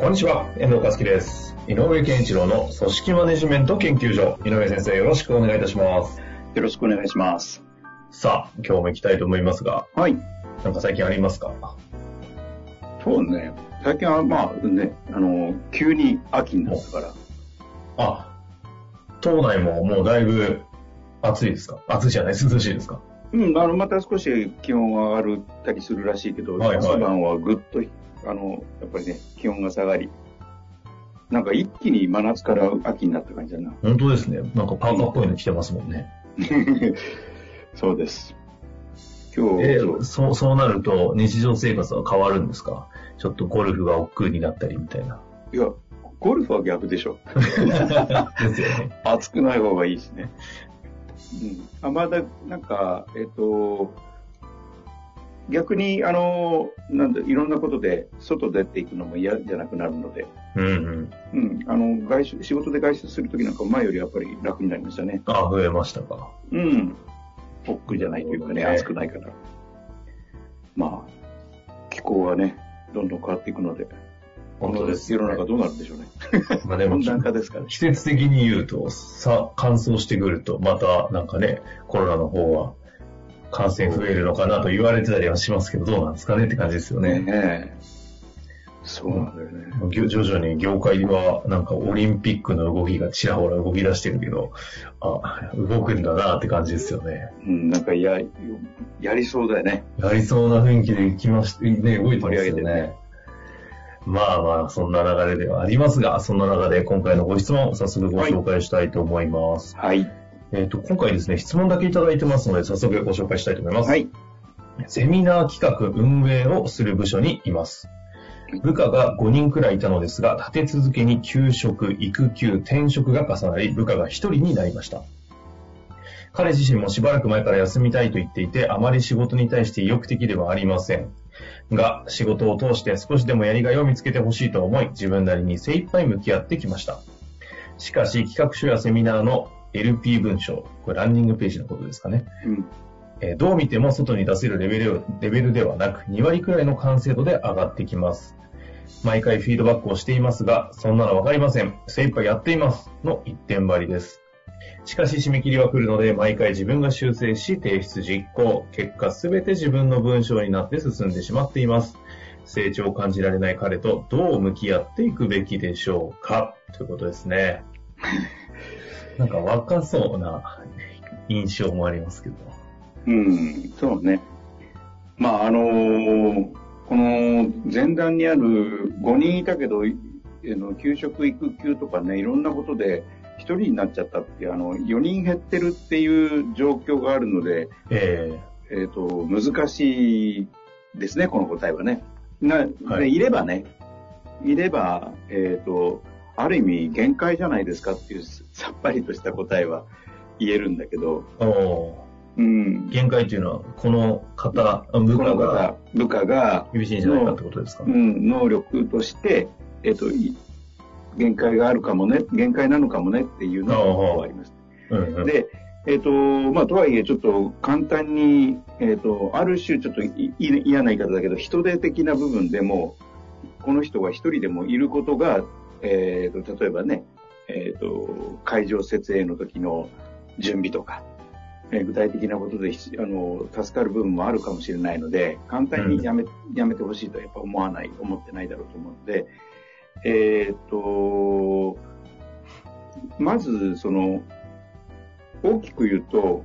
こんにちは、遠藤和樹です。井上健一郎の組織マネジメント研究所。井上先生、よろしくお願いいたします。よろしくお願いします。さあ、今日も行きたいと思いますが、はい。なんか最近ありますか？そうね。最近はまあね、あの、急に秋になったから。あ、島内ももうだいぶ暑いですか？暑いじゃない、涼しいですか？うん、あの、また少し気温が上がったりするらしいけど、はいはい朝晩はぐっと、あの、やっぱりね、気温が下がり、なんか一気に真夏から秋になった感じだな。本当ですね。なんかパーカーっぽいの着てますもんね。そうです。今日、えそうそう、そうなると日常生活は変わるんですか？ちょっとゴルフが億劫になったりみたいな。いや、ゴルフは逆でしょ。ですよね。暑くない方がいいしね。うん。あ、まだ、なんか、えっ、と、逆に、あの、なんだ、いろんなことで、外出ていくのも嫌じゃなくなるので、うんうん。うん。あの、外出、仕事で外出するときなんか前よりやっぱり楽になりましたね。あ、増えましたか。うん。億劫じゃないというかね、ね暑くないから。まあ、気候はね、どんどん変わっていくので、本当です、世の中どうなるんでしょうね。まあでも温暖化ですから。季節的に言うと、さ、乾燥してくると、またなんかね、コロナの方は感染増えるのかなと言われてたりはしますけど、どうなんですかねって感じですよね。ねえそうなんだよね。徐々に業界はなんかオリンピックの動きがちらほら動き出してるけど、あ、動くんだなって感じですよね。うん、なんかや、やりそうだよね。やりそうな雰囲気で来ました、ね、動いてますよ盛り上げてねね。まあまあ、そんな流れではありますが、そんな中で今回のご質問、早速ご紹介したいと思います。はい。えっ、と、今回ですね、質問だけいただいてますので、早速ご紹介したいと思います。はい。セミナー企画運営をする部署にいます。部下が5人くらいいたのですが、立て続けに休職、育休、転職が重なり、部下が1人になりました。彼自身もしばらく前から休みたいと言っていて、あまり仕事に対して意欲的ではありません。が、仕事を通して少しでもやりがいを見つけてほしいと思い、自分なりに精一杯向き合ってきました。しかし、企画書やセミナーの LP 文章、これランニングページのことですかね。うん。えーどう見ても外に出せるレベルレベルではなく、2割くらいの完成度で上がってきます。毎回フィードバックをしていますが、そんなのわかりません。精一杯やっています。の一点張りです。しかし締め切りは来るので、毎回自分が修正し、提出実行。結果すべて自分の文章になって進んでしまっています。成長を感じられない彼とどう向き合っていくべきでしょうかということですね。なんか若そうな印象もありますけど。うん、そうね。まあ、あのーこの前段にある5人いたけど、いあの給食、育休とかね、いろんなことで1人になっちゃったってあの、4人減ってるっていう状況があるので、ええっ、と、難しいですね、この答えはね。な、はいでいればね、いれば、えっ、と、ある意味限界じゃないですかっていうさっぱりとした答えは言えるんだけど、うん。限界というのは、この方、あ部下が方、部下が、厳しいんじゃないかってことですか、うん、能力として、えっ、と、い限界があるかもね、限界なのかもねっていうのがあります。うんうん、で、えっ、と、まあ、とはいえ、ちょっと簡単に、えっ、と、ある種、ちょっと嫌な言い方だけど、人手的な部分でも、この人が一人でもいることが、えっ、と、例えばね、えっ、と、会場設営の時の準備とか、えー具体的なことで、ひあの、助かる部分もあるかもしれないので、簡単にやめ、やめてほしいとはやっぱ思わない、思ってないだろうと思うので、えっ、と、まず、その、大きく言うと、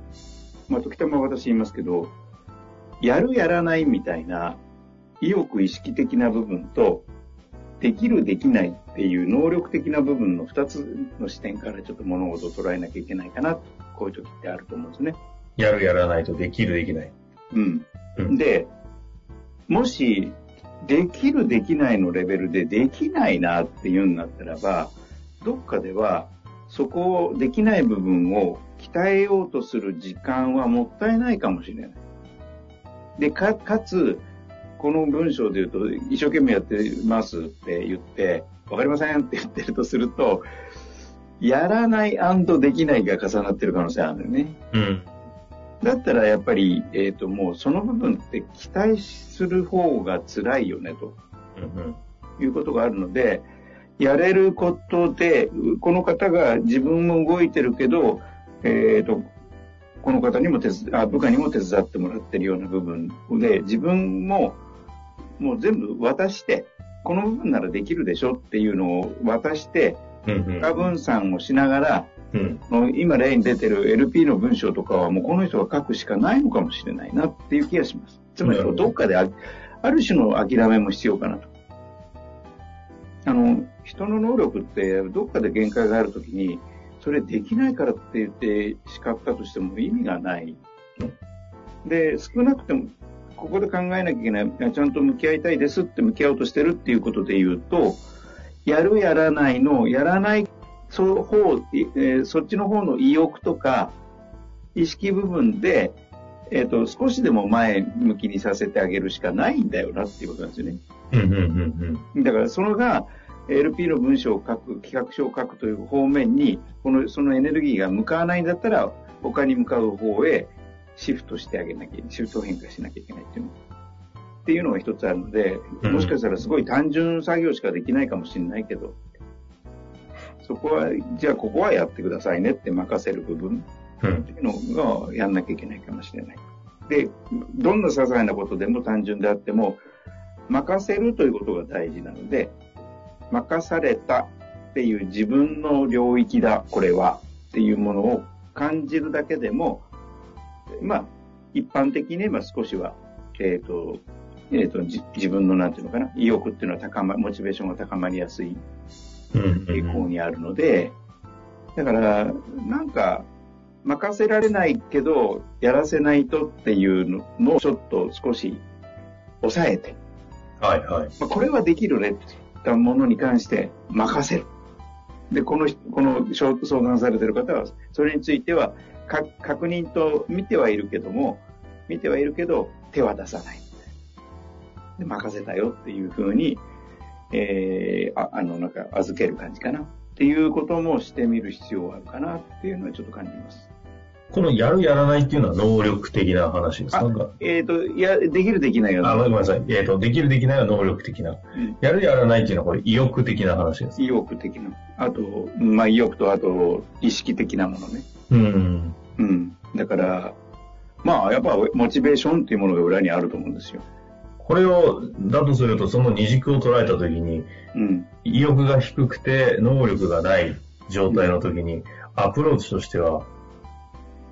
まあ、時たま私言いますけど、やるやらないみたいな意欲意識的な部分と、できるできないっていう能力的な部分の二つの視点からちょっと物事を捉えなきゃいけないかなと、こういう時ってあると思うんですね。やるやらないとできるできない。うん。うんで、もし、できるできないのレベルでできないなって言うんだったらば、どっかではそこをできない部分を鍛えようとする時間はもったいないかもしれない。で、か、かつ、この文章で言うと、一生懸命やってますって言って、わかりませんって言ってるとすると、やらないできないが重なってる可能性あるんだよね。うん。だったらやっぱり、えっ、ー、と、もうその部分って期待する方が辛いよね、と、うん、いうことがあるので、やれることで、この方が自分も動いてるけど、えっ、ー、と、この方にも手あ、部下にも手伝ってもらってるような部分で、自分ももう全部渡して、この部分ならできるでしょっていうのを渡して、過分散をしながら、うん、今例に出てる LP の文章とかはもうこの人が書くしかないのかもしれないなっていう気がします。つまりどっかであある種の諦めも必要かなと。あの、人の能力ってどっかで限界があるときに、それできないからって言って叱ったとしても意味がない。で、少なくても、ここで考えなきゃいけない、ちゃんと向き合いたいですって向き合おうとしてるっていうことで言うと、やるやらないの、やらないそ方、えー、そっちの方の意欲とか、意識部分で、えっ、ー、と、少しでも前向きにさせてあげるしかないんだよなっていうことなんですよね。うんうんうんうん、だからそれが LP の文章を書く、企画書を書くという方面に、この、そのエネルギーが向かわないんだったら、他に向かう方へシフトしてあげなきゃ、シフト変化しなきゃいけないっていうの。っていうのが一つあるので、もしかしたらすごい単純作業しかできないかもしれないけど、そこは、じゃあここはやってくださいねって任せる部分っていうのがやんなきゃいけないかもしれない。で、どんな些細なことでも単純であっても、任せるということが大事なので、任されたっていう自分の領域だ、これはっていうものを感じるだけでも、まあ、一般的に言えば少しは、えっ、ー、と、えっ、ー、と、自分のなんていうのかな、意欲っていうのは高ま、モチベーションが高まりやすい傾向にあるので、だから、なんか、任せられないけど、やらせないとっていうのをちょっと少し抑えて、はいはい。まあ、これはできるねって言ったものに関して任せる。で、この、この相談されてる方は、それについては、か確認と見てはいるけども、見てはいるけど、手は出さない。で、任せたよっていうふうに、えー、ああの、なんか預ける感じかなっていうこともしてみる必要はあるかなっていうのはちょっと感じます。このやるやらないっていうのは能力的な話ですか？えっ、ー、と、や、できるできないよ。あ、ごめんなさい。えっ、ー、と、できるできないは能力的な。うん、やるやらないっていうのはこれ意欲的な話です。意欲的な。あと、まあ意欲とあと意識的なものね。うん。うん。だから、まあやっぱモチベーションっていうものが裏にあると思うんですよ。これを、だとすると、その二軸を捉えたときに、うん、意欲が低くて、能力がない状態のときに、アプローチとしては、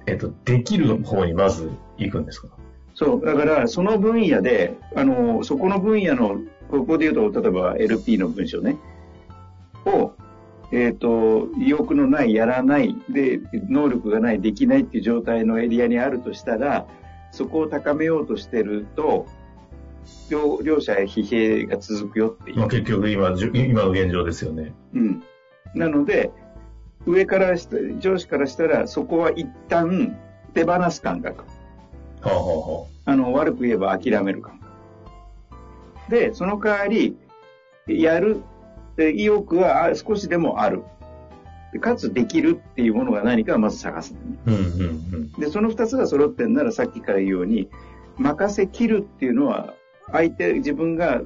えっと、できる方にまず行くんですか？そう、だから、その分野で、あの、そこの分野の、ここで言うと、例えば LP の文章ね、を、えっ、ー、と、意欲のない、やらない、で、能力がない、できないっていう状態のエリアにあるとしたら、そこを高めようとしてると、両両者へ疲弊が続くよっていう。まあ、結局今、今の現状ですよね。うん。なので、上から上司からしたら、そこは一旦手放す感覚。はあはあ、あの、悪く言えば諦める感覚。で、その代わり、やる、意欲は少しでもある。かつできるっていうものが何かまず探す、ね、うんうんうん、で、その二つが揃ってんならさっきから言うように、任せきるっていうのは相手、自分が、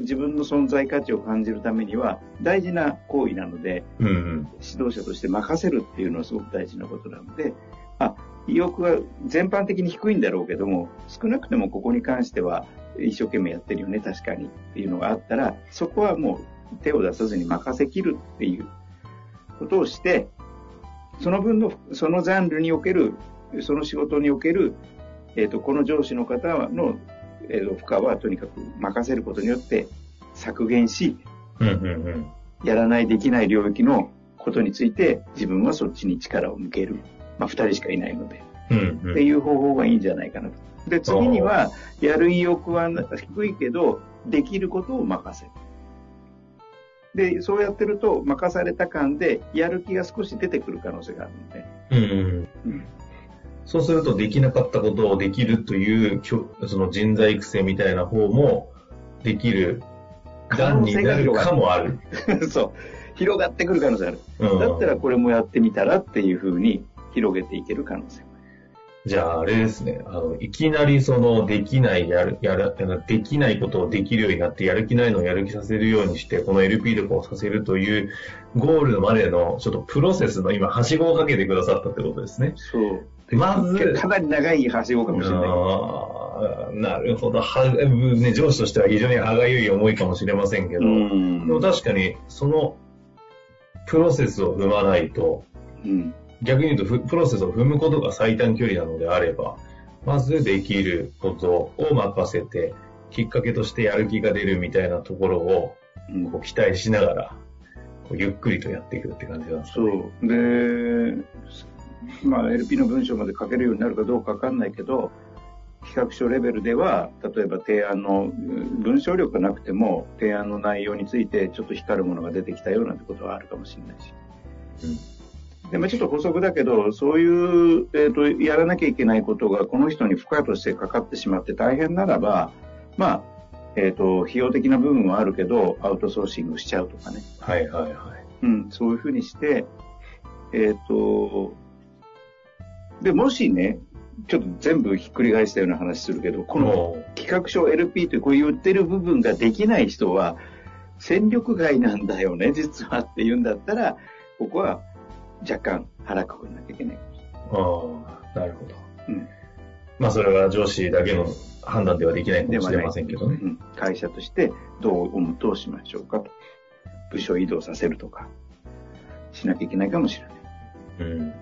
自分の存在価値を感じるためには大事な行為なので、うんうん、指導者として任せるっていうのはすごく大事なことなので、あ、意欲は全般的に低いんだろうけども、少なくてもここに関しては一生懸命やってるよね、確かにっていうのがあったら、そこはもう手を出さずに任せきるっていうことをして、その分の、そのジャンルにおける、その仕事における、えっ、ー、と、この上司の方のえー、負荷はとにかく任せることによって削減し、うんうんうん、やらないできない領域のことについて自分はそっちに力を向ける。まあ、二人しかいないので。うんうんっていう方法がいいんじゃないかなと。で、次には、やる意欲は低いけど、できることを任せる。で、そうやってると、任された感で、やる気が少し出てくる可能性があるので。うんうんうんそうすると、できなかったことをできるという、その人材育成みたいな方も、できる段になるかもある。そう。広がってくる可能性がある。うんだったらこれもやってみたらっていうふうに広げていける可能性もじゃあ、あれですね。あの、いきなりその、できない、やる、やる、できないことをできるようになって、やる気ないのをやる気させるようにして、この LP 力をさせるという、ゴールまでの、ちょっとプロセスの今、はしごをかけてくださったってことですね。そう。まず、かなり長いはしごかもしれない。なるほど。は、ね、上司としては非常に歯がゆい思いかもしれませんけど、うんでも確かに、その、プロセスを踏まないと、うん。逆に言うとふ、プロセスを踏むことが最短距離なのであれば、まずできることを任せて、きっかけとしてやる気が出るみたいなところをうんこう期待しながら、ゆっくりとやっていくって感じなんですかそね。う。で、まあ LP の文章まで書けるようになるかどうかわかんないけど、企画書レベルでは、例えば提案の、うん文章力がなくても、提案の内容についてちょっと光るものが出てきたよなんてことはあるかもしれないし。で、まあちょっと補足だけど、そういう、えっ、と、やらなきゃいけないことがこの人に負荷としてかかってしまって大変ならば、まあ、えっ、と、費用的な部分はあるけど、アウトソーシングしちゃうとかね。はいはいはい。うん、そういうふうにして、えっ、と、で、もしね、ちょっと全部ひっくり返したような話するけど、このも企画書 LP というこう言ってる部分ができない人は、戦力外なんだよね、実はって言うんだったら、ここは若干腹くくんなきゃいけない。う、ああ、なるほど。うんまあそれは上司だけの判断ではできないかもしれませんけどねう。ん、会社としてどう思うとしましょうかと。部署移動させるとか、しなきゃいけないかもしれない。うん。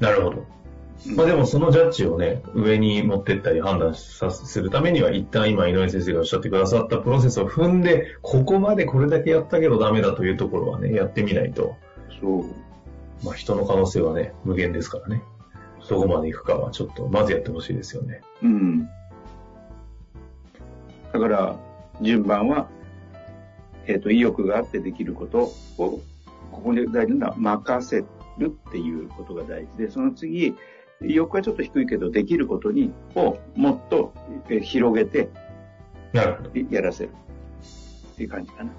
なるほど。うんまあでもそのジャッジをね、上に持ってったり判断さするためには、一旦今井上先生がおっしゃってくださったプロセスを踏んで、ここまでこれだけやったけどダメだというところはね、やってみないと、そう。まあ人の可能性はね、無限ですからね。どこまで行くかはちょっと、まずやってほしいですよね。うん。だから、順番は、えっ、と、意欲があってできることを、ここで大事なのは任せるっていうことが大事で、その次、意欲はちょっと低いけど、できることに、をもっとえー広げてなるほど。やらせるっていう感じかな。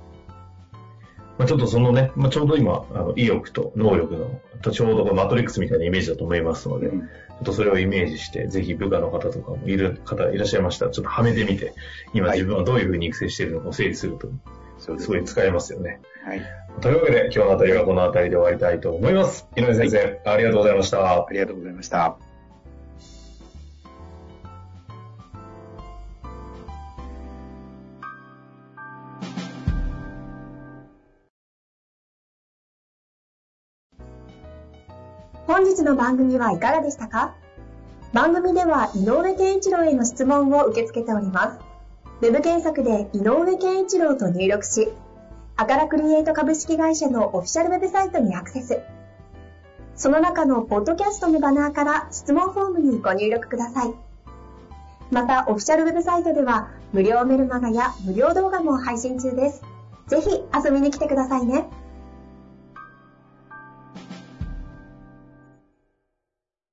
まあ、ちょっとそのね、まあ、ちょうど今、あの意欲と能力の、とちょうどマトリックスみたいなイメージだと思いますので、ちょうんっとそれをイメージして、ぜひ部下の方とかもいる方いらっしゃいましたら、ちょっとはめてみて、今はい自分はどういうふうに育成しているのかを整理すると、そうですすごい使えますよね。はい。というわけで、今日のあたりはこのあたりで終わりたいと思います。井上先生、ありがとうございましたあ。りがとうございました。本日の番組はいかがでしたか？番組では井上健一郎への質問を受け付けております。ウェブ検索で井上健一郎と入力し、アカラクリエイト株式会社のオフィシャルウェブサイトにアクセス。その中のポッドキャストのバナーから質問フォームにご入力ください。また、オフィシャルウェブサイトでは無料メルマガや無料動画も配信中です。ぜひ遊びに来てくださいね。